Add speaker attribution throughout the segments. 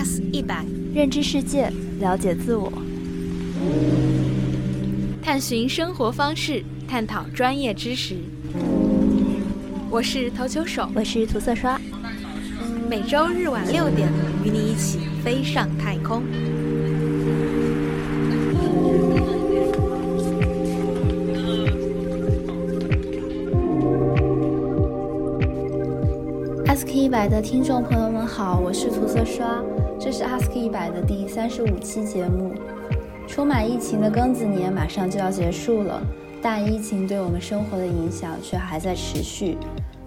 Speaker 1: US 一百，
Speaker 2: 认知世界，了解自我，
Speaker 1: 探寻生活方式，探讨专业知识。我是投球手，
Speaker 2: 我是涂色刷。
Speaker 1: 每周日晚六点，与你一起飞上太空。
Speaker 2: ASK 一百的听众朋友们好，我是涂色刷，这是 ASK 一百的第三十五期节目。充满疫情的庚子年马上就要结束了，但疫情对我们生活的影响却还在持续。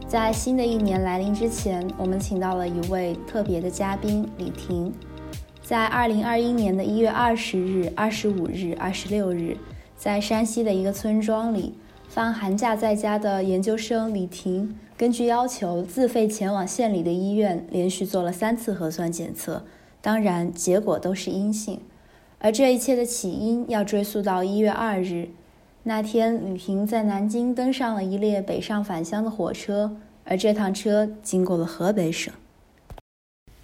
Speaker 2: 在新的一年来临之前，我们请到了一位特别的嘉宾李婷。在二零二一年的一月二十日、二十五日、二十六日，在山西的一个村庄里，放寒假在家的研究生李婷。根据要求，自费前往县里的医院，连续做了三次核酸检测，当然结果都是阴性。而这一切的起因要追溯到一月二日，那天吕婷在南京登上了一列北上返乡的火车，而这趟车经过了河北省。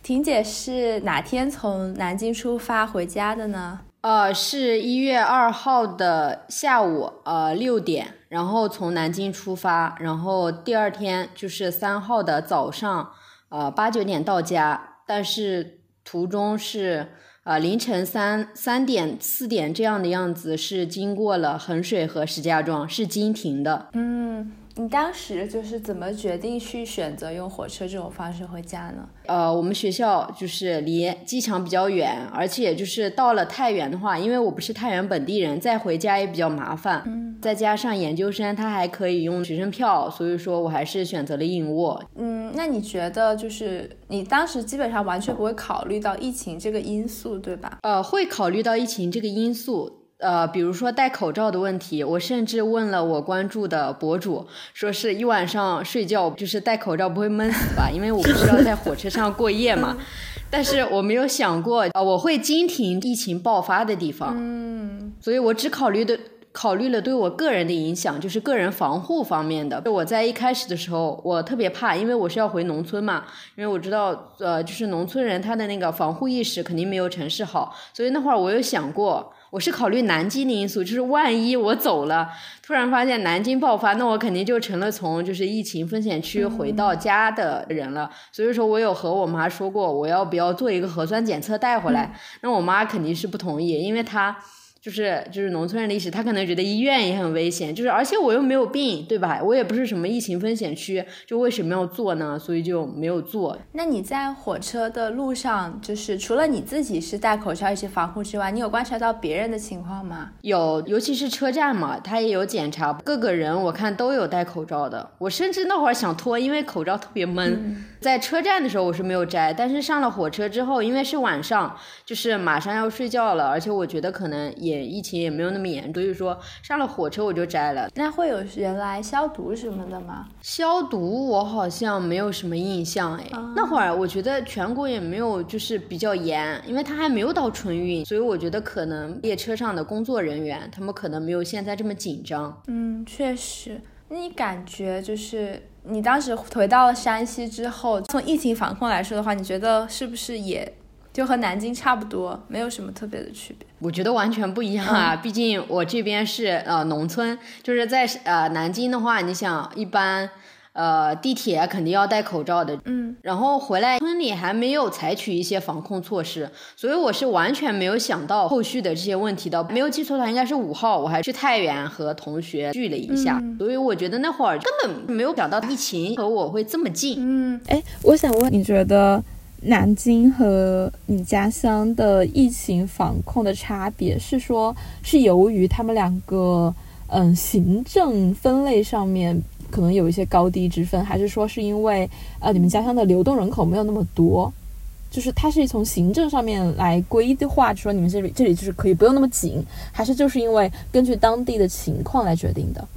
Speaker 2: 婷姐是哪天从南京出发回家的呢？
Speaker 3: 呃，是一月二号的下午，呃六点，然后从南京出发，然后第二天就是三号的早上，呃八九点到家，但是途中是啊凌晨三三点四点这样的样子，是经过了衡水和石家庄，是经停的。
Speaker 2: 嗯。你当时就是怎么决定去选择用火车这种方式回家呢？
Speaker 3: 呃，我们学校就是离机场比较远，而且就是到了太原的话，因为我不是太原本地人，再回家也比较麻烦。嗯，再加上研究生他还可以用学生票，所以说我还是选择了硬卧。
Speaker 2: 嗯，那你觉得就是你当时基本上完全不会考虑到疫情这个因素，对吧？
Speaker 3: 呃，会考虑到疫情这个因素。呃，比如说戴口罩的问题，我甚至问了我关注的博主，说是一晚上睡觉就是戴口罩不会闷死吧？因为我不是要在火车上过夜嘛。但是我没有想过，呃，我会经停疫情爆发的地方。嗯，所以我只考虑的考虑了对我个人的影响，就是个人防护方面的。我在一开始的时候，我特别怕，因为我是要回农村嘛，因为我知道，呃，就是农村人他的那个防护意识肯定没有城市好，所以那会儿我有想过。我是考虑南京的因素，就是万一我走了，突然发现南京爆发，那我肯定就成了从就是疫情风险区回到家的人了。所以说我有和我妈说过，我要不要做一个核酸检测带回来？那我妈肯定是不同意，因为她。就是就是农村人的意识，他可能觉得医院也很危险，就是而且我又没有病，对吧？我也不是什么疫情风险区，就为什么要做呢？所以就没有做。
Speaker 2: 那你在火车的路上，就是除了你自己是戴口罩一些防护之外，你有观察到别人的情况吗？
Speaker 3: 有，尤其是车站嘛，他也有检查，各个人我看都有戴口罩的。我甚至那会儿想脱，因为口罩特别闷。在车站的时候我是没有摘，但是上了火车之后，因为是晚上，就是马上要睡觉了，而且我觉得可能也疫情也没有那么严重，所以说上了火车我就摘了。
Speaker 2: 那会有人来消毒什么的吗？
Speaker 3: 消毒我好像没有什么印象哎。那会儿我觉得全国也没有就是比较严，因为它还没有到春运，所以我觉得可能列车上的工作人员他们可能没有现在这么紧张。
Speaker 2: 嗯，确实。那你感觉就是？你当时回到了山西之后，从疫情防控来说的话，你觉得是不是也就和南京差不多，没有什么特别的区别？
Speaker 3: 我觉得完全不一样啊！毕竟我这边是呃农村，就是在呃南京的话，你想一般。呃，地铁肯定要戴口罩的，嗯，然后回来村里还没有采取一些防控措施，所以我是完全没有想到后续的这些问题的。没有记错的话，应该是五号，我还去太原和同学聚了一下，所以我觉得那会儿根本没有想到疫情和我会这么近。
Speaker 4: 嗯，哎，我想问，你觉得南京和你家乡的疫情防控的差别是说，是由于他们两个嗯行政分类上面？可能有一些高低之分，还是说是因为呃你们家乡的流动人口没有那么多，就是它是从行政上面来规划，说你们这里这里就是可以不用那么紧，还是就是因为根据当地的情况来决定的？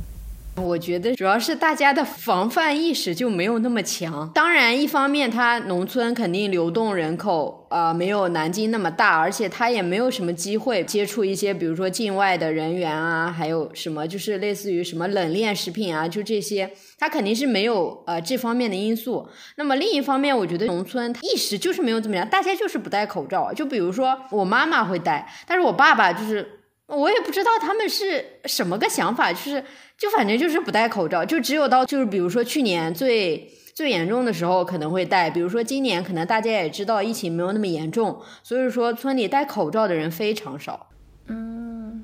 Speaker 3: 我觉得主要是大家的防范意识就没有那么强。当然，一方面它农村肯定流动人口啊没有南京那么大，而且它也没有什么机会接触一些，比如说境外的人员啊，还有什么就是类似于什么冷链食品啊，就这些，它肯定是没有呃这方面的因素。那么另一方面，我觉得农村意识就是没有怎么样，大家就是不戴口罩。就比如说我妈妈会戴，但是我爸爸就是我也不知道他们是什么个想法，就是。就反正就是不戴口罩，就只有到就是比如说去年最最严重的时候可能会戴，比如说今年可能大家也知道疫情没有那么严重，所以说村里戴口罩的人非常少。
Speaker 2: 嗯，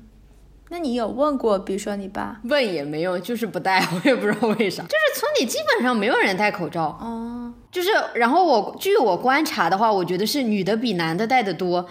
Speaker 2: 那你有问过，比如说你爸？
Speaker 3: 问也没用，就是不戴，我也不知道为啥。就是村里基本上没有人戴口罩。
Speaker 2: 哦，
Speaker 3: 就是然后我据我观察的话，我觉得是女的比男的戴的多。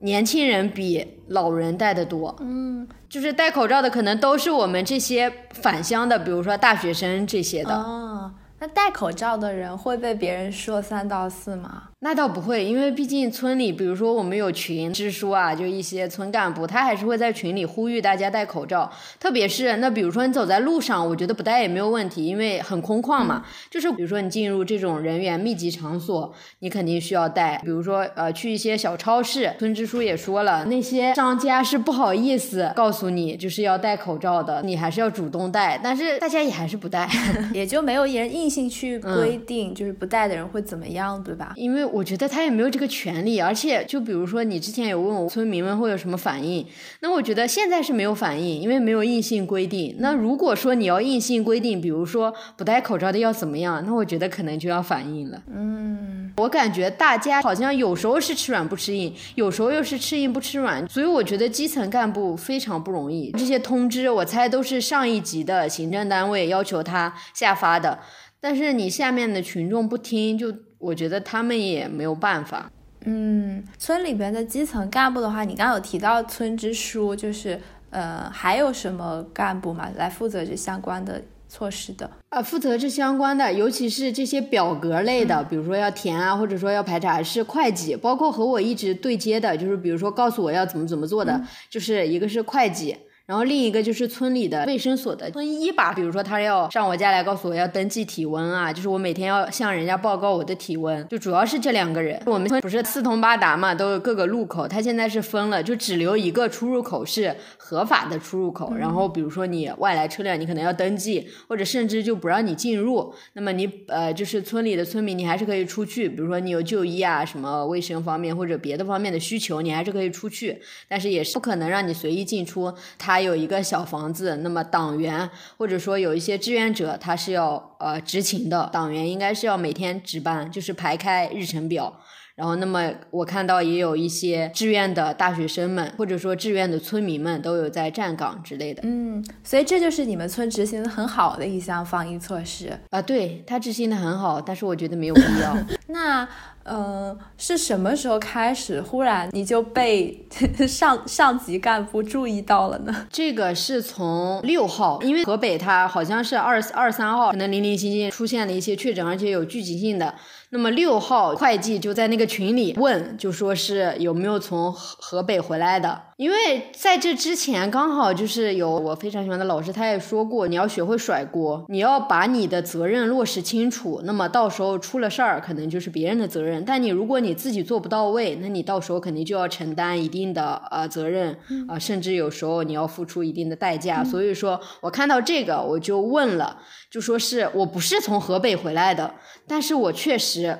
Speaker 3: 年轻人比老人戴的多，
Speaker 2: 嗯，
Speaker 3: 就是戴口罩的可能都是我们这些返乡的，比如说大学生这些的。
Speaker 2: 哦，那戴口罩的人会被别人说三道四吗？
Speaker 3: 那倒不会，因为毕竟村里，比如说我们有群支书啊，就一些村干部，他还是会在群里呼吁大家戴口罩。特别是那比如说你走在路上，我觉得不戴也没有问题，因为很空旷嘛。就是比如说你进入这种人员密集场所，你肯定需要戴。比如说呃去一些小超市，村支书也说了，那些商家是不好意思告诉你就是要戴口罩的，你还是要主动戴。但是大家也还是不戴，
Speaker 2: 也就没有人硬性去规定，就是不戴的人会怎么样，对吧？
Speaker 3: 因为我觉得他也没有这个权利，而且就比如说你之前有问我村民们会有什么反应，那我觉得现在是没有反应，因为没有硬性规定。那如果说你要硬性规定，比如说不戴口罩的要怎么样，那我觉得可能就要反应了。
Speaker 2: 嗯，
Speaker 3: 我感觉大家好像有时候是吃软不吃硬，有时候又是吃硬不吃软，所以我觉得基层干部非常不容易。这些通知我猜都是上一级的行政单位要求他下发的，但是你下面的群众不听就。我觉得他们也没有办法。
Speaker 2: 嗯，村里边的基层干部的话，你刚刚有提到村支书，就是呃，还有什么干部嘛，来负责这相关的措施的？
Speaker 3: 啊，负责这相关的，尤其是这些表格类的，比如说要填啊，或者说要排查，是会计，包括和我一直对接的，就是比如说告诉我要怎么怎么做的，就是一个是会计。然后另一个就是村里的卫生所的村医吧，比如说他要上我家来告诉我要登记体温啊，就是我每天要向人家报告我的体温，就主要是这两个人。我们村不是四通八达嘛，都有各个路口，他现在是分了，就只留一个出入口是合法的出入口。然后比如说你外来车辆，你可能要登记，或者甚至就不让你进入。那么你呃，就是村里的村民，你还是可以出去。比如说你有就医啊，什么卫生方面或者别的方面的需求，你还是可以出去，但是也是不可能让你随意进出。他。还有一个小房子，那么党员或者说有一些志愿者，他是要呃执勤的，党员应该是要每天值班，就是排开日程表。然后，那么我看到也有一些志愿的大学生们，或者说志愿的村民们都有在站岗之类的。
Speaker 2: 嗯，所以这就是你们村执行的很好的一项防疫措施
Speaker 3: 啊。对他执行的很好，但是我觉得没有必要。
Speaker 2: 那。嗯，是什么时候开始忽然你就被 上上级干部注意到了呢？
Speaker 3: 这个是从六号，因为河北它好像是二二三号，可能零零星星出现了一些确诊，而且有聚集性的。那么六号会计就在那个群里问，就说是有没有从河河北回来的。因为在这之前，刚好就是有我非常喜欢的老师，他也说过，你要学会甩锅，你要把你的责任落实清楚。那么到时候出了事儿，可能就是别人的责任。但你如果你自己做不到位，那你到时候肯定就要承担一定的呃责任啊，甚至有时候你要付出一定的代价。所以说我看到这个，我就问了，就说是我不是从河北回来的，但是我确实。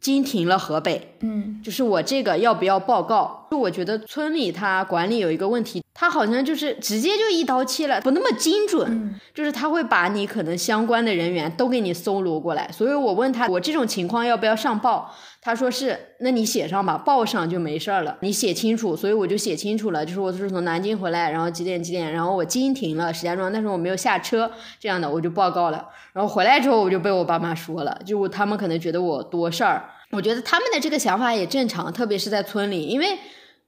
Speaker 3: 经停了河北，
Speaker 2: 嗯，
Speaker 3: 就是我这个要不要报告？就我觉得村里他管理有一个问题，他好像就是直接就一刀切了，不那么精准，就是他会把你可能相关的人员都给你搜罗过来。所以我问他，我这种情况要不要上报？他说是，那你写上吧，报上就没事儿了。你写清楚，所以我就写清楚了，就是我是从南京回来，然后几点几点，然后我经停了石家庄，但是我没有下车，这样的我就报告了。然后回来之后，我就被我爸妈说了，就他们可能觉得我多事儿。我觉得他们的这个想法也正常，特别是在村里，因为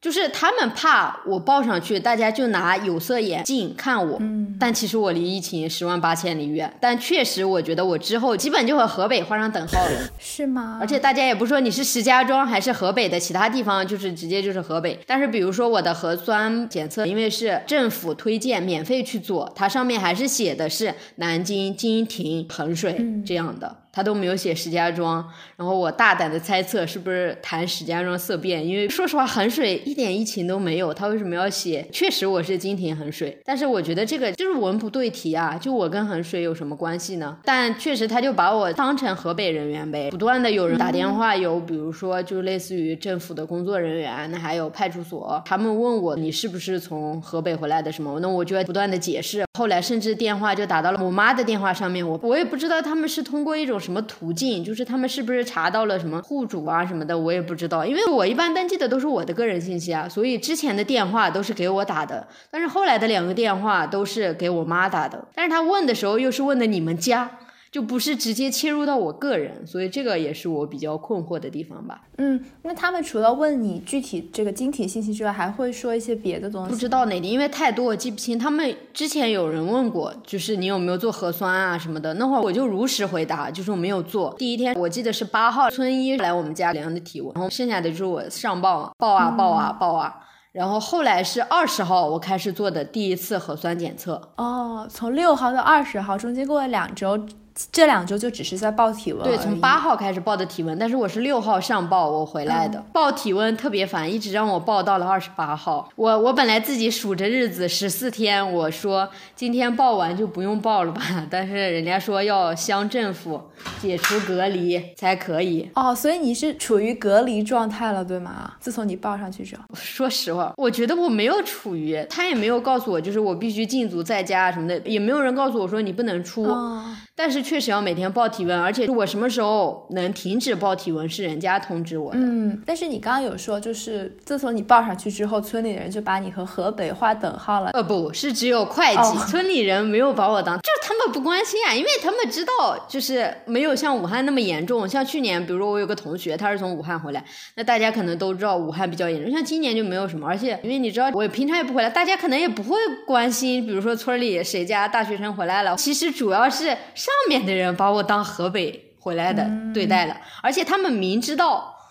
Speaker 3: 就是他们怕我报上去，大家就拿有色眼镜看我。
Speaker 2: 嗯，
Speaker 3: 但其实我离疫情十万八千里远。但确实，我觉得我之后基本就和河北画上等号了。
Speaker 2: 是吗？
Speaker 3: 而且大家也不说你是石家庄还是河北的其他地方，就是直接就是河北。但是比如说我的核酸检测，因为是政府推荐免费去做，它上面还是写的是南京、金亭、衡水这样的。他都没有写石家庄，然后我大胆的猜测是不是谈石家庄色变？因为说实话，衡水一点疫情都没有，他为什么要写？确实我是金亭衡水，但是我觉得这个就是文不对题啊，就我跟衡水有什么关系呢？但确实他就把我当成河北人员呗，不断的有人打电话，有比如说就类似于政府的工作人员，那还有派出所，他们问我你是不是从河北回来的什么？那我就要不断的解释，后来甚至电话就打到了我妈的电话上面，我我也不知道他们是通过一种。什么途径？就是他们是不是查到了什么户主啊什么的？我也不知道，因为我一般登记的都是我的个人信息啊，所以之前的电话都是给我打的，但是后来的两个电话都是给我妈打的，但是他问的时候又是问的你们家。就不是直接切入到我个人，所以这个也是我比较困惑的地方吧。
Speaker 2: 嗯，那他们除了问你具体这个晶体信息之外，还会说一些别的东西？
Speaker 3: 不知道哪里，因为太多我记不清。他们之前有人问过，就是你有没有做核酸啊什么的，那会儿我就如实回答，就是我没有做。第一天我记得是八号，村医来我们家量的体温，然后剩下的就是我上报报啊报啊报啊。然后后来是二十号，我开始做的第一次核酸检测。
Speaker 2: 哦，从六号到二十号，中间过了两周。这两周就只是在报体温，
Speaker 3: 对，从八号开始报的体温，但是我是六号上报我回来的，报体温特别烦，一直让我报到了二十八号。我我本来自己数着日子十四天，我说今天报完就不用报了吧，但是人家说要乡政府解除隔离才可以。
Speaker 2: 哦，所以你是处于隔离状态了，对吗？自从你报上去之后，
Speaker 3: 说实话，我觉得我没有处于，他也没有告诉我，就是我必须禁足在家什么的，也没有人告诉我说你不能出。但是确实要每天报体温，而且我什么时候能停止报体温是人家通知我的。
Speaker 2: 嗯，但是你刚刚有说，就是自从你报上去之后，村里人就把你和河北划等号了。
Speaker 3: 呃，不是只有会计，村里人没有把我当，就是他们不关心啊，因为他们知道就是没有像武汉那么严重。像去年，比如说我有个同学，他是从武汉回来，那大家可能都知道武汉比较严重。像今年就没有什么，而且因为你知道我平常也不回来，大家可能也不会关心，比如说村里谁家大学生回来了。其实主要是。上面的人把我当河北回来的对待了，而且他们明知道。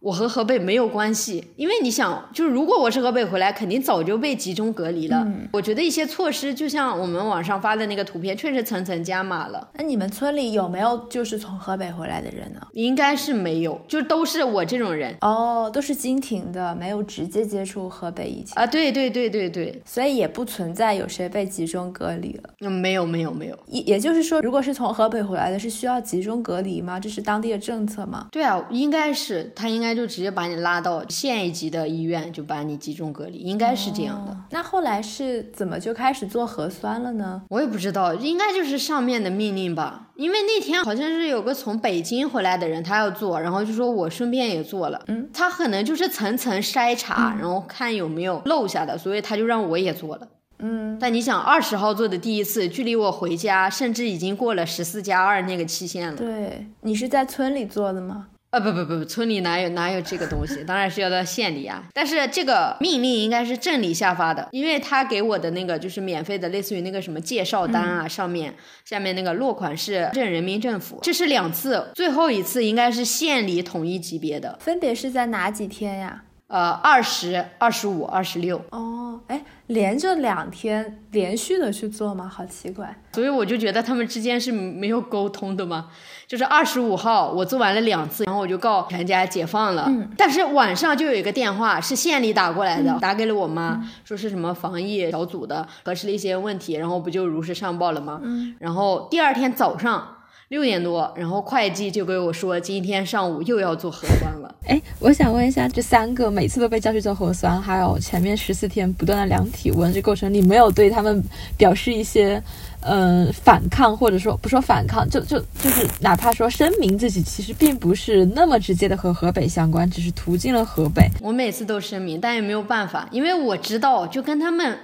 Speaker 3: 我和河北没有关系，因为你想，就是如果我是河北回来，肯定早就被集中隔离了。我觉得一些措施，就像我们网上发的那个图片，确实层层加码了。
Speaker 2: 那你们村里有没有就是从河北回来的人呢？
Speaker 3: 应该是没有，就都是我这种人。
Speaker 2: 哦，都是经停的，没有直接接触河北疫情
Speaker 3: 啊？对对对对对，
Speaker 2: 所以也不存在有谁被集中隔离了。
Speaker 3: 嗯，没有没有没有。
Speaker 2: 也也就是说，如果是从河北回来的，是需要集中隔离吗？这是当地的政策吗？
Speaker 3: 对啊，应该是他应该就直接把你拉。拉到县一级的医院就把你集中隔离，应该是这样的。
Speaker 2: 那后来是怎么就开始做核酸了呢？
Speaker 3: 我也不知道，应该就是上面的命令吧。因为那天好像是有个从北京回来的人，他要做，然后就说我顺便也做了。嗯，他可能就是层层筛查，然后看有没有漏下的，所以他就让我也做了。
Speaker 2: 嗯，
Speaker 3: 但你想，二十号做的第一次，距离我回家甚至已经过了十四加二那个期限了。
Speaker 2: 对你是在村里做的吗？
Speaker 3: 啊不不不不，村里哪有哪有这个东西？当然是要到县里啊。但是这个命令应该是镇里下发的，因为他给我的那个就是免费的，类似于那个什么介绍单啊，上面下面那个落款是镇人民政府。这是两次，最后一次应该是县里统一级别的。
Speaker 2: 分别是在哪几天呀？
Speaker 3: 呃，二十二十五、二十六。
Speaker 2: 哦，哎，连着两天连续的去做吗？好奇怪。
Speaker 3: 所以我就觉得他们之间是没有沟通的吗？就是二十五号我做完了两次，然后我就告全家解放了。嗯。但是晚上就有一个电话是县里打过来的，打给了我妈，说是什么防疫小组的核实了一些问题，然后不就如实上报了吗？嗯。然后第二天早上。六点多，然后会计就给我说，今天上午又要做核酸了。
Speaker 4: 哎，我想问一下，这三个每次都被叫去做核酸，还有前面十四天不断的量体温这过程，你没有对他们表示一些，嗯，反抗，或者说不说反抗，就就就是哪怕说声明自己其实并不是那么直接的和河北相关，只是途径了河北。
Speaker 3: 我每次都声明，但也没有办法，因为我知道，就跟他们。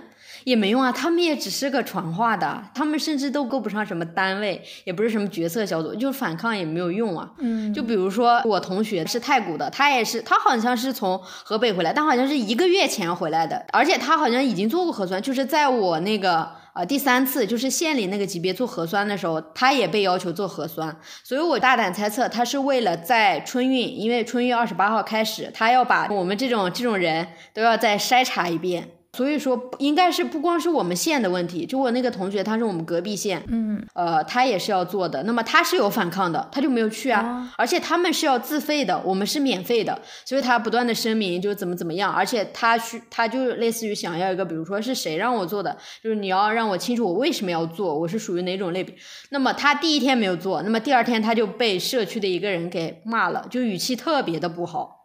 Speaker 3: 也没用啊，他们也只是个传话的，他们甚至都够不上什么单位，也不是什么决策小组，就反抗也没有用啊。
Speaker 2: 嗯，
Speaker 3: 就比如说我同学是太谷的，他也是，他好像是从河北回来，但好像是一个月前回来的，而且他好像已经做过核酸，就是在我那个呃第三次就是县里那个级别做核酸的时候，他也被要求做核酸，所以我大胆猜测他是为了在春运，因为春运二十八号开始，他要把我们这种这种人都要再筛查一遍。所以说，应该是不光是我们县的问题，就我那个同学，他是我们隔壁县，
Speaker 2: 嗯，
Speaker 3: 呃，他也是要做的。那么他是有反抗的，他就没有去啊。而且他们是要自费的，我们是免费的，所以他不断的声明就怎么怎么样。而且他去，他就类似于想要一个，比如说是谁让我做的，就是你要让我清楚我为什么要做，我是属于哪种类别。那么他第一天没有做，那么第二天他就被社区的一个人给骂了，就语气特别的不好。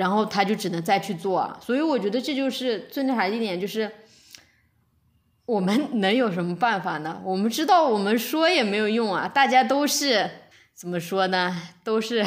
Speaker 3: 然后他就只能再去做，所以我觉得这就是最那啥一点，就是我们能有什么办法呢？我们知道我们说也没有用啊，大家都是怎么说呢？都是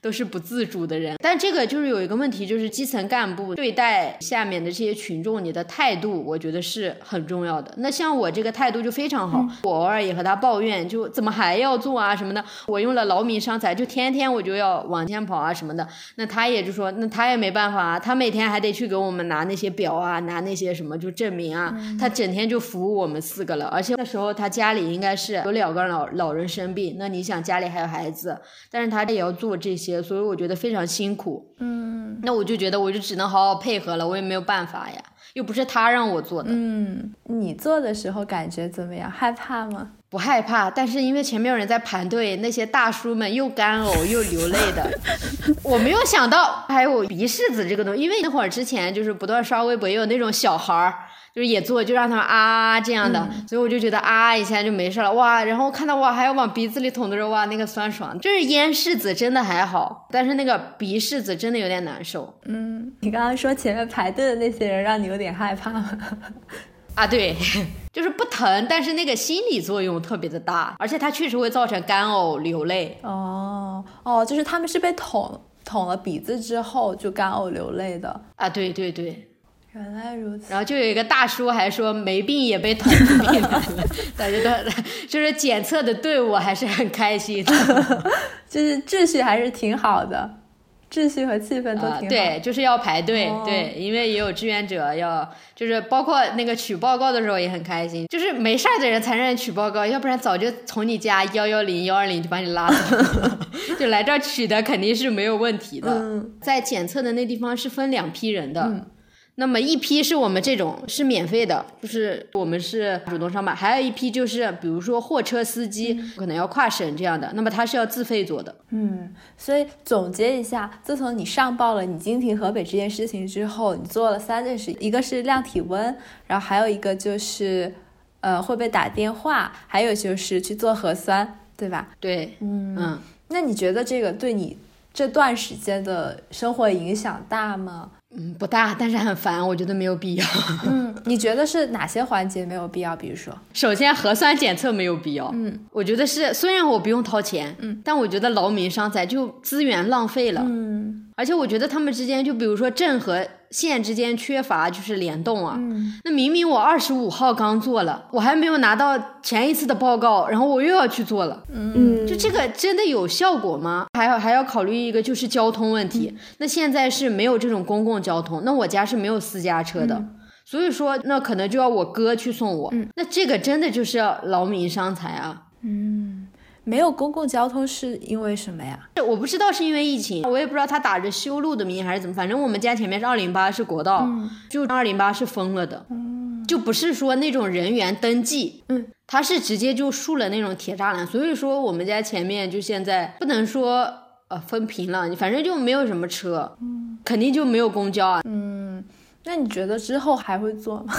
Speaker 3: 都是不自主的人，但这个就是有一个问题，就是基层干部对待下面的这些群众，你的态度，我觉得是很重要的。那像我这个态度就非常好，我偶尔也和他抱怨，就怎么还要做啊什么的。我用了劳民伤财，就天天我就要往前跑啊什么的。那他也就说，那他也没办法啊，他每天还得去给我们拿那些表啊，拿那些什么就证明啊，他整天就服务我们四个了。而且那时候他家里应该是有两个老老人生病，那你想家里还有孩子，但是他也要做这些，所以我觉得非常辛苦。
Speaker 2: 嗯，
Speaker 3: 那我就觉得我就只能好好配合了，我也没有办法呀，又不是他让我做的。
Speaker 2: 嗯，你做的时候感觉怎么样？害怕吗？
Speaker 3: 不害怕，但是因为前面有人在排队，那些大叔们又干呕又流泪的，我没有想到还有鼻拭子这个东西，因为那会儿之前就是不断刷微博，也有那种小孩儿。就是也做，就让他们啊这样的，所以我就觉得啊一下就没事了哇，然后看到哇还要往鼻子里捅的时候哇那个酸爽，就是咽拭子真的还好，但是那个鼻拭子真的有点难受。
Speaker 2: 嗯，你刚刚说前面排队的那些人让你有点害怕吗？
Speaker 3: 啊对，就是不疼，但是那个心理作用特别的大，而且它确实会造成干呕流泪。
Speaker 2: 哦哦，就是他们是被捅捅了鼻子之后就干呕流泪的。
Speaker 3: 啊对对对。
Speaker 2: 原来如此，
Speaker 3: 然后就有一个大叔还说没病也被捅出病来了，大家都就是检测的队伍还是很开心的，
Speaker 2: 就是秩序还是挺好的，秩序和气氛都挺好。
Speaker 3: 对，就是要排队，对，因为也有志愿者要，就是包括那个取报告的时候也很开心，就是没事儿的人才让你取报告，要不然早就从你家幺幺零幺二零就把你拉走了，就来这儿取的肯定是没有问题的。
Speaker 2: 嗯，
Speaker 3: 在检测的那地方是分两批人的。那么一批是我们这种是免费的，就是我们是主动上班；还有一批就是比如说货车司机可能要跨省这样的，那么他是要自费做的。
Speaker 2: 嗯，所以总结一下，自从你上报了你经停河北这件事情之后，你做了三件事：一个是量体温，然后还有一个就是呃会被打电话，还有就是去做核酸，对吧？
Speaker 3: 对，
Speaker 2: 嗯
Speaker 3: 嗯。
Speaker 2: 那你觉得这个对你这段时间的生活影响大吗？
Speaker 3: 嗯，不大，但是很烦，我觉得没有必要。
Speaker 2: 嗯，你觉得是哪些环节没有必要？比如说，
Speaker 3: 首先核酸检测没有必要。
Speaker 2: 嗯，
Speaker 3: 我觉得是，虽然我不用掏钱，
Speaker 2: 嗯，
Speaker 3: 但我觉得劳民伤财，就资源浪费了。
Speaker 2: 嗯，
Speaker 3: 而且我觉得他们之间，就比如说镇和县之间缺乏就是联动啊。
Speaker 2: 嗯，
Speaker 3: 那明明我二十五号刚做了，我还没有拿到前一次的报告，然后我又要去做了。
Speaker 2: 嗯，
Speaker 3: 就这个真的有效果吗？还要还要考虑一个就是交通问题。那现在是没有这种公共交通，那我家是没有私家车的，所以说那可能就要我哥去送我。那这个真的就是要劳民伤财啊。
Speaker 2: 嗯，没有公共交通是因为什么呀？
Speaker 3: 我不知道是因为疫情，我也不知道他打着修路的名义还是怎么，反正我们家前面是二零八是国道，就二零八是封了的，就不是说那种人员登记，
Speaker 2: 嗯，
Speaker 3: 他是直接就竖了那种铁栅栏，所以说我们家前面就现在不能说呃封平了，反正就没有什么车，嗯，肯定就没有公交啊，
Speaker 2: 嗯，那你觉得之后还会做吗？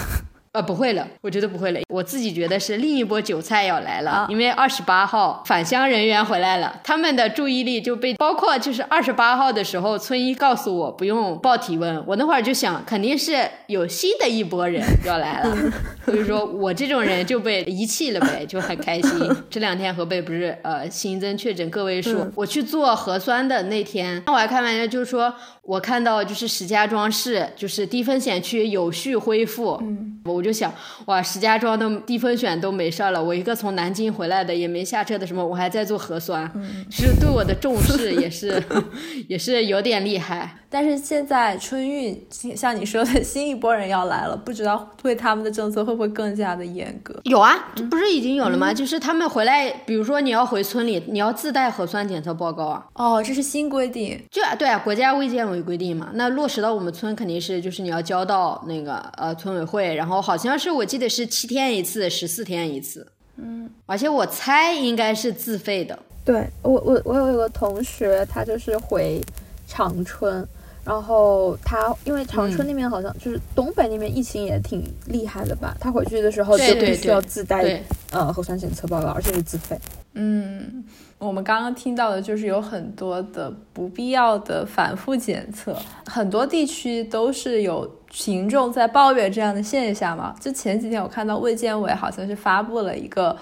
Speaker 3: 呃，不会了，我觉得不会了。我自己觉得是另一波韭菜要来了，
Speaker 2: 啊
Speaker 3: 因为二十八号返乡人员回来了，他们的注意力就被包括就是二十八号的时候，村医告诉我不用报体温，我那会儿就想，肯定是有新的一波人要来了，所以说我这种人就被遗弃了呗，就很开心。这两天河北不是呃新增确诊个位数，我去做核酸的那天，我还开玩笑就是说我看到就是石家庄市就是低风险区有序恢复，我就想，哇，石家庄的低风险都没事儿了，我一个从南京回来的，也没下车的什么，我还在做核酸，就是对我的重视也是 也是有点厉害。
Speaker 2: 但是现在春运，像你说的 新一波人要来了，不知道对他们的政策会不会更加的严格？
Speaker 3: 有啊，这不是已经有了吗？就是他们回来，比如说你要回村里，你要自带核酸检测报告啊。
Speaker 2: 哦，这是新规定。
Speaker 3: 就对啊，国家卫健委规定嘛。那落实到我们村肯定是，就是你要交到那个呃村委会，然后好像是我记得是七天一次，十四天一次。嗯，而且我猜应该是自费的。
Speaker 4: 对我我我有一个同学，他就是回长春。然后他因为长春那边好像就是东北那边疫情也挺厉害的吧，他回去的时候就必须要自带呃核酸检测报告，而且是自费。
Speaker 2: 嗯，我们刚刚听到的就是有很多的不必要的反复检测，很多地区都是有群众在抱怨这样的现象嘛。就前几天我看到卫健委好像是发布了一个。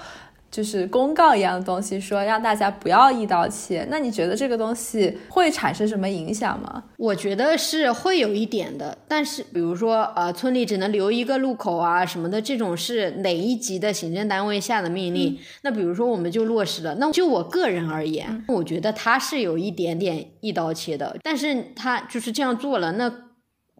Speaker 2: 就是公告一样的东西，说让大家不要一刀切。那你觉得这个东西会产生什么影响吗？
Speaker 3: 我觉得是会有一点的，但是比如说呃，村里只能留一个路口啊什么的，这种是哪一级的行政单位下的命令？那比如说我们就落实了。那就我个人而言，我觉得他是有一点点一刀切的，但是他就是这样做了，那。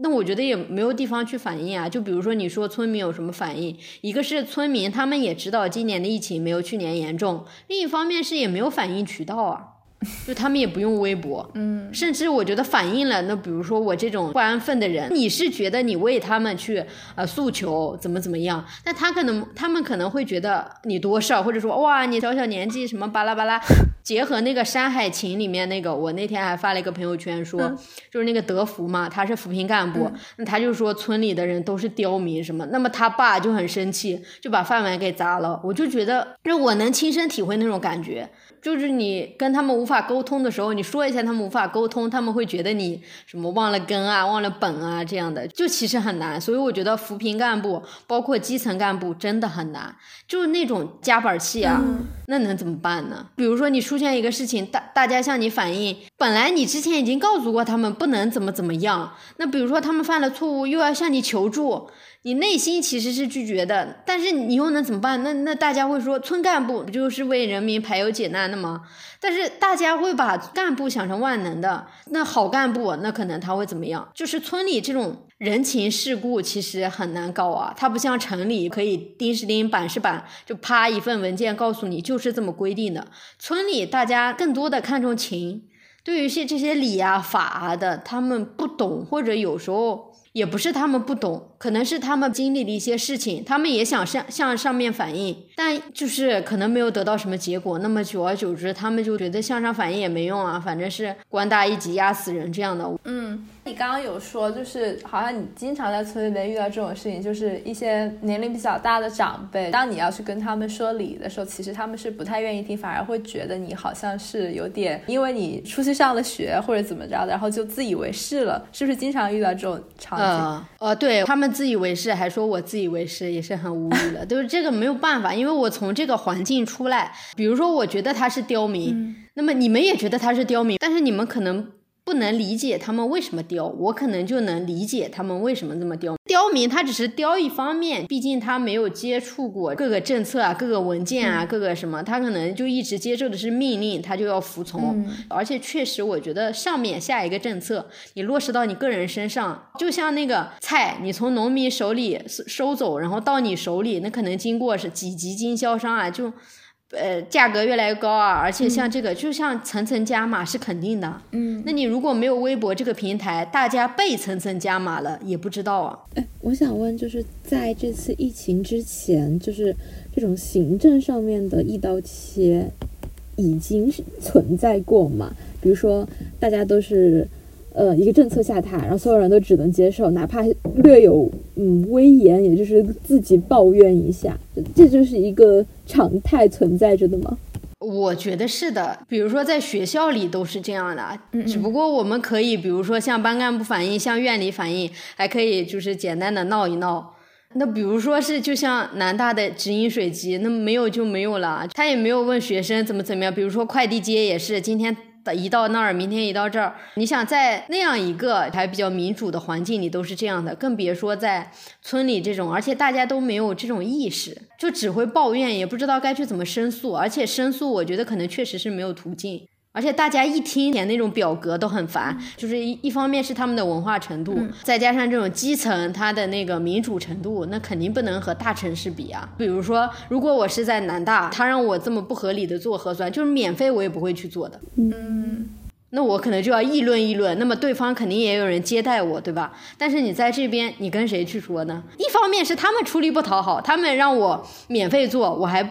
Speaker 3: 那我觉得也没有地方去反映啊，就比如说你说村民有什么反应，一个是村民他们也知道今年的疫情没有去年严重，另一方面是也没有反映渠道啊。就他们也不用微博，嗯，甚至我觉得反映了，那比如说我这种不安分的人，你是觉得你为他们去呃诉求怎么怎么样，但他可能他们可能会觉得你多事儿，或者说哇你小小年纪什么巴拉巴拉，结合那个《山海情》里面那个，我那天还发了一个朋友圈说，就是那个德福嘛，他是扶贫干部，那他就说村里的人都是刁民什么，那么他爸就很生气，就把饭碗给砸了，我就觉得，就我能亲身体会那种感觉。就是你跟他们无法沟通的时候，你说一下他们无法沟通，他们会觉得你什么忘了根啊、忘了本啊这样的，就其实很难。所以我觉得扶贫干部，包括基层干部，真的很难。就是那种夹板气啊，那能怎么办呢？比如说你出现一个事情，大大家向你反映，本来你之前已经告诉过他们不能怎么怎么样，那比如说他们犯了错误，又要向你求助。你内心其实是拒绝的，但是你又能怎么办？那那大家会说，村干部不就是为人民排忧解难的吗？但是大家会把干部想成万能的，那好干部那可能他会怎么样？就是村里这种人情世故其实很难搞啊，他不像城里可以钉是钉，板是板，就啪一份文件告诉你就是这么规定的。村里大家更多的看重情，对于些这些理啊法啊的，他们不懂，或者有时候。也不是他们不懂，可能是他们经历了一些事情，他们也想向向上面反映，但就是可能没有得到什么结果。那么久而久之，他们就觉得向上反映也没用啊，反正是官大一级压死人这样的。
Speaker 2: 嗯。你刚刚有说，就是好像你经常在村里面遇到这种事情，就是一些年龄比较大的长辈，当你要去跟他们说理的时候，其实他们是不太愿意听，反而会觉得你好像是有点，因为你出去上了学或者怎么着的，然后就自以为是了，是不是经常遇到这种场景？
Speaker 3: 呃，对他们自以为是，还说我自以为是，也是很无语的。就是这个没有办法，因为我从这个环境出来，比如说我觉得他是刁民，那么你们也觉得他是刁民，但是你们可能。不能理解他们为什么刁，我可能就能理解他们为什么这么刁。刁民他只是刁一方面，毕竟他没有接触过各个政策啊、各个文件啊、各个什么，他可能就一直接受的是命令，他就要服从。而且确实，我觉得上面下一个政策，你落实到你个人身上，就像那个菜，你从农民手里收走，然后到你手里，那可能经过是几级经销商啊，就。呃，价格越来越高啊，而且像这个，就像层层加码是肯定的。嗯，那你如果没有微博这个平台，大家被层层加码了，也不知道啊。
Speaker 4: 哎，我想问，就是在这次疫情之前，就是这种行政上面的一刀切，已经是存在过吗？比如说，大家都是。呃，一个政策下台，然后所有人都只能接受，哪怕略有嗯威严，也就是自己抱怨一下，这就是一个常态存在着的吗？
Speaker 3: 我觉得是的，比如说在学校里都是这样的，只不过我们可以，比如说向班干部反映，向院里反映，还可以就是简单的闹一闹。那比如说是就像南大的直饮水机，那没有就没有了，他也没有问学生怎么怎么样。比如说快递街也是，今天。一到那儿，明天一到这儿。你想在那样一个还比较民主的环境里都是这样的，更别说在村里这种，而且大家都没有这种意识，就只会抱怨，也不知道该去怎么申诉，而且申诉，我觉得可能确实是没有途径。而且大家一听填那种表格都很烦，就是一一方面是他们的文化程度，再加上这种基层他的那个民主程度，那肯定不能和大城市比啊。比如说，如果我是在南大，他让我这么不合理的做核酸，就是免费我也不会去做的。
Speaker 2: 嗯，
Speaker 3: 那我可能就要议论议论，那么对方肯定也有人接待我，对吧？但是你在这边，你跟谁去说呢？一方面是他们出力不讨好，他们让我免费做，我还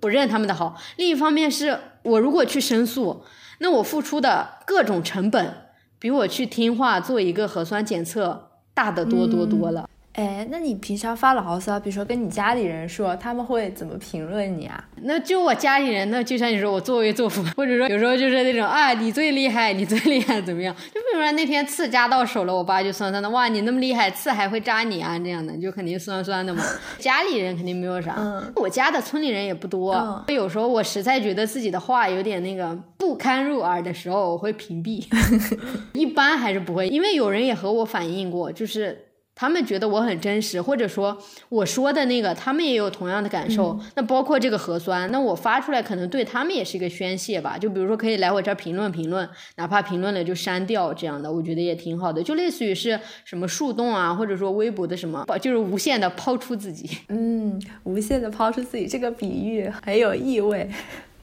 Speaker 3: 不认他们的好；另一方面是我如果去申诉。那我付出的各种成本，比我去听话做一个核酸检测大得多多多了。
Speaker 2: 哎，那你平常发牢骚，比如说跟你家里人说，他们会怎么评论你啊？
Speaker 3: 那就我家里人，那就像你说我作威作福，或者说有时候就是那种啊，你最厉害，你最厉害怎么样？就比如说那天刺扎到手了，我爸就酸酸的，哇，你那么厉害，刺还会扎你啊？这样的就肯定酸酸的嘛。家里人肯定没有啥，我家的村里人也不多。有时候我实在觉得自己的话有点那个不堪入耳的时候，我会屏蔽。一般还是不会，因为有人也和我反映过，就是。他们觉得我很真实，或者说我说的那个，他们也有同样的感受。那包括这个核酸，那我发出来可能对他们也是一个宣泄吧。就比如说可以来我这儿评论评论，哪怕评论了就删掉这样的，我觉得也挺好的。就类似于是什么树洞啊，或者说微博的什么，就是无限的抛出自己。
Speaker 2: 嗯，无限的抛出自己，这个比喻很有意味。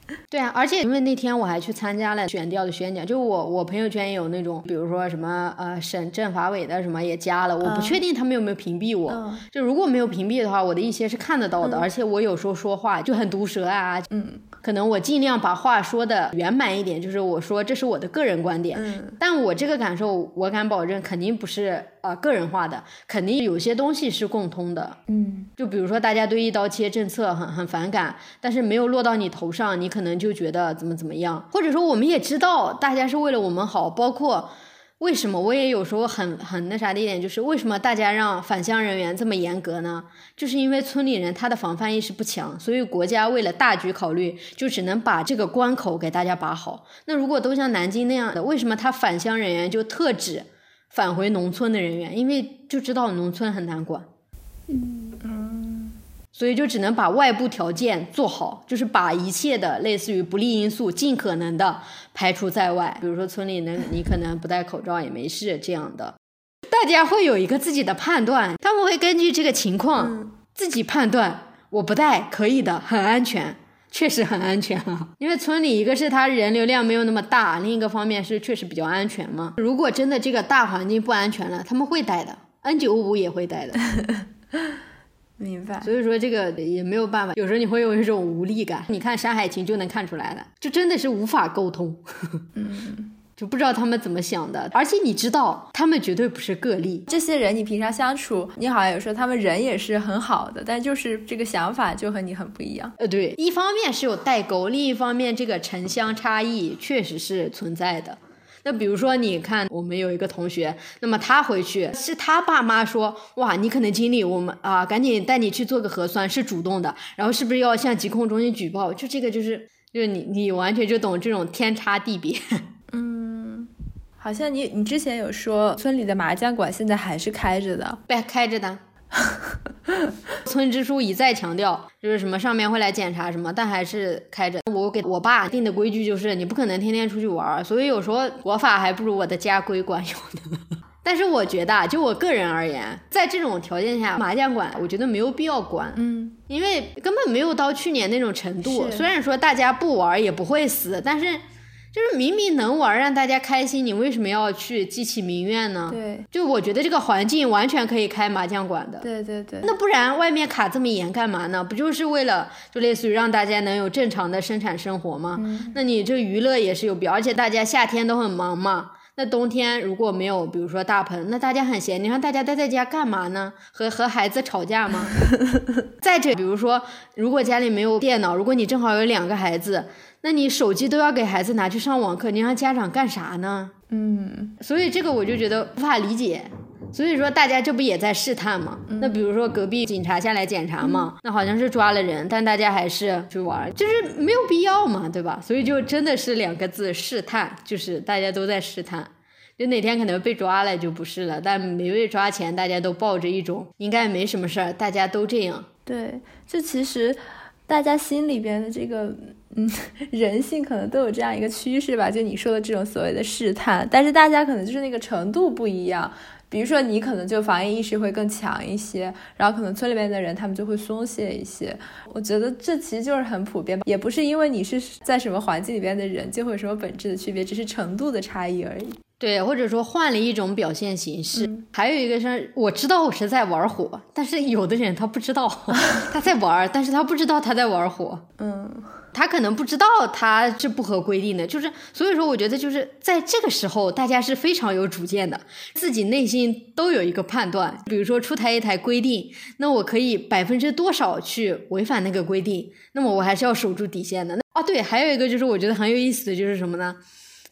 Speaker 3: 对啊，而且因为那天我还去参加了选调的宣讲，就我我朋友圈也有那种，比如说什么呃省政法委的什么也加了，我不确定他们有没有屏蔽我。就如果没有屏蔽的话，我的一些是看得到的，而且我有时候说话就很毒舌啊，嗯，可能我尽量把话说的圆满一点，就是我说这是我的个人观点，嗯，但我这个感受我敢保证肯定不是。啊，个人化的肯定有些东西是共通的，
Speaker 2: 嗯，
Speaker 3: 就比如说大家对一刀切政策很很反感，但是没有落到你头上，你可能就觉得怎么怎么样，或者说我们也知道大家是为了我们好，包括为什么我也有时候很很那啥的一点就是为什么大家让返乡人员这么严格呢？就是因为村里人他的防范意识不强，所以国家为了大局考虑，就只能把这个关口给大家把好。那如果都像南京那样的，为什么他返乡人员就特指？返回农村的人员，因为就知道农村很难管，
Speaker 2: 嗯
Speaker 3: 所以就只能把外部条件做好，就是把一切的类似于不利因素尽可能的排除在外。比如说村里能你可能不戴口罩也没事这样的，大家会有一个自己的判断，他们会根据这个情况自己判断，我不戴可以的，很安全。确实很安全啊，因为村里一个是它人流量没有那么大，另一个方面是确实比较安全嘛。如果真的这个大环境不安全了，他们会带的，N 九五也会带的。
Speaker 2: 明白。
Speaker 3: 所以说这个也没有办法，有时候你会有一种无力感。你看《山海情》就能看出来了，就真的是无法沟通。
Speaker 2: 嗯。
Speaker 3: 就不知道他们怎么想的，而且你知道，他们绝对不是个例。
Speaker 2: 这些人你平常相处，你好像有说他们人也是很好的，但就是这个想法就和你很不一样。
Speaker 3: 呃，对，一方面是有代沟，另一方面这个城乡差异确实是存在的。那比如说，你看我们有一个同学，那么他回去是他爸妈说，哇，你可能经历我们啊，赶紧带你去做个核酸，是主动的，然后是不是要向疾控中心举报？就这个就是，就是你你完全就懂这种天差地别。
Speaker 2: 好像你你之前有说村里的麻将馆现在还是开着的，
Speaker 3: 对，开着的。村支书一再强调，就是什么上面会来检查什么，但还是开着。我给我爸定的规矩就是，你不可能天天出去玩，所以有时候国法还不如我的家规管用呢。但是我觉得，就我个人而言，在这种条件下，麻将馆我觉得没有必要关，
Speaker 2: 嗯，
Speaker 3: 因为根本没有到去年那种程度。虽然说大家不玩也不会死，但是。就是明明能玩，让大家开心，你为什么要去激起民怨呢？
Speaker 2: 对，
Speaker 3: 就我觉得这个环境完全可以开麻将馆的。
Speaker 2: 对对对。
Speaker 3: 那不然外面卡这么严干嘛呢？不就是为了就类似于让大家能有正常的生产生活吗？那你这娱乐也是有必要，而且大家夏天都很忙嘛。那冬天如果没有，比如说大棚，那大家很闲，你让大家待在家干嘛呢？和和孩子吵架吗？再者，比如说如果家里没有电脑，如果你正好有两个孩子。那你手机都要给孩子拿去上网课，你让家长干啥呢？
Speaker 2: 嗯，
Speaker 3: 所以这个我就觉得无法理解。所以说大家这不也在试探吗？那比如说隔壁警察下来检查嘛，那好像是抓了人，但大家还是去玩，就是没有必要嘛，对吧？所以就真的是两个字试探，就是大家都在试探。就哪天可能被抓了就不是了，但没被抓前，大家都抱着一种应该没什么事儿，大家都这样。
Speaker 2: 对，就其实大家心里边的这个嗯人性可能都有这样一个趋势吧，就你说的这种所谓的试探，但是大家可能就是那个程度不一样。比如说你可能就防疫意识会更强一些，然后可能村里面的人他们就会松懈一些。我觉得这其实就是很普遍，也不是因为你是在什么环境里边的人就会有什么本质的区别，只是程度的差异而已。
Speaker 3: 对，或者说换了一种表现形式。还有一个是，我知道我是在玩火，但是有的人他不知道 他在玩，但是他不知道他在玩火。
Speaker 2: 嗯，
Speaker 3: 他可能不知道他是不合规定的，就是所以说，我觉得就是在这个时候，大家是非常有主见的，自己内心都有一个判断。比如说出台一台规定，那我可以百分之多少去违反那个规定，那么我还是要守住底线的。那啊，对，还有一个就是我觉得很有意思的就是什么呢？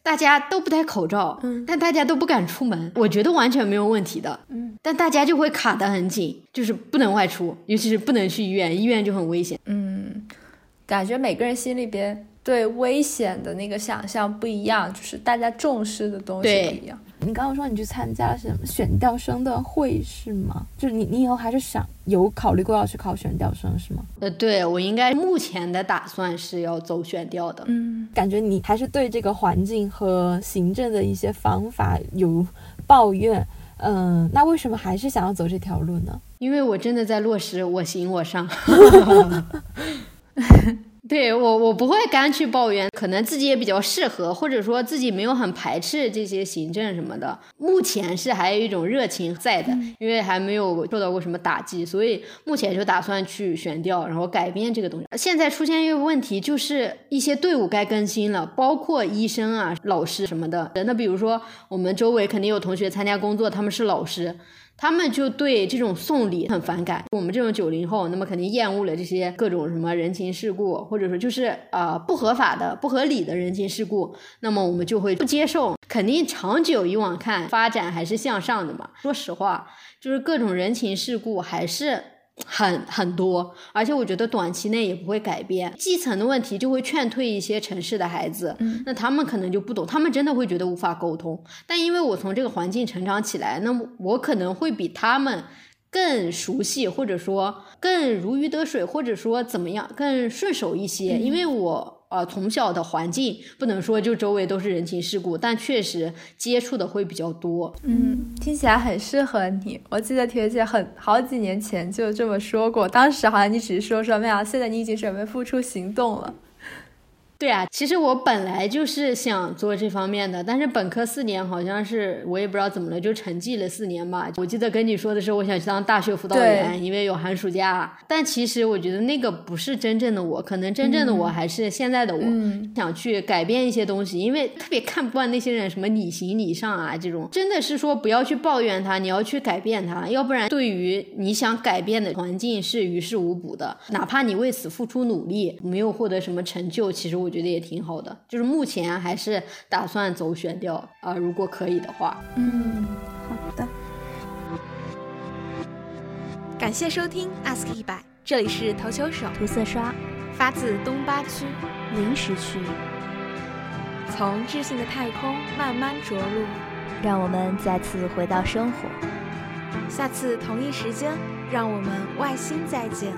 Speaker 3: 大家都不戴口罩，嗯，但大家都不敢出门，我觉得完全没有问题的，
Speaker 2: 嗯，
Speaker 3: 但大家就会卡得很紧，就是不能外出，尤其是不能去医院，医院就很危险，
Speaker 2: 嗯，感觉每个人心里边对危险的那个想象不一样，就是大家重视的东西不一样。
Speaker 4: 你刚刚说你去参加了什么选调生的会是吗？就是你你以后还是想有考虑过要去考选调生是吗？
Speaker 3: 呃，对我应该目前的打算是要走选调的。
Speaker 2: 嗯，
Speaker 4: 感觉你还是对这个环境和行政的一些方法有抱怨。嗯，那为什么还是想要走这条路呢？
Speaker 3: 因为我真的在落实我行我上。对我，我不会干去抱怨，可能自己也比较适合，或者说自己没有很排斥这些行政什么的。目前是还有一种热情在的，因为还没有受到过什么打击，所以目前就打算去选调，然后改变这个东西。现在出现一个问题，就是一些队伍该更新了，包括医生啊、老师什么的。那比如说我们周围肯定有同学参加工作，他们是老师。他们就对这种送礼很反感。我们这种九零后，那么肯定厌恶了这些各种什么人情世故，或者说就是呃不合法的、不合理的人情世故，那么我们就会不接受。肯定长久以往看，发展还是向上的嘛。说实话，就是各种人情世故还是。很很多，而且我觉得短期内也不会改变。基层的问题就会劝退一些城市的孩子，那他们可能就不懂，他们真的会觉得无法沟通。但因为我从这个环境成长起来，那么我可能会比他们更熟悉，或者说更如鱼得水，或者说怎么样更顺手一些，因为我。呃，从小的环境不能说就周围都是人情世故，但确实接触的会比较多。
Speaker 2: 嗯，听起来很适合你。我记得铁姐很好几年前就这么说过，当时好像你只是说说，没有现在你已经准备付出行动了。
Speaker 3: 对啊，其实我本来就是想做这方面的，但是本科四年好像是我也不知道怎么了，就沉寂了四年吧。我记得跟你说的是，我想去当大学辅导员，因为有寒暑假。但其实我觉得那个不是真正的我，可能真正的我还是现在的我，想去改变一些东西，因为特别看不惯那些人什么你行你上啊这种，真的是说不要去抱怨他，你要去改变他，要不然对于你想改变的环境是于事无补的，哪怕你为此付出努力，没有获得什么成就，其实我。我觉得也挺好的，就是目前还是打算走选调啊，如果可以的话。
Speaker 2: 嗯，好的。
Speaker 1: 感谢收听 Ask 一百，这里是投球手
Speaker 2: 涂色刷，
Speaker 1: 发自东八区
Speaker 2: 临时区域，
Speaker 1: 从智性的太空慢慢着陆，
Speaker 2: 让我们再次回到生活。
Speaker 1: 下次同一时间，让我们外星再见。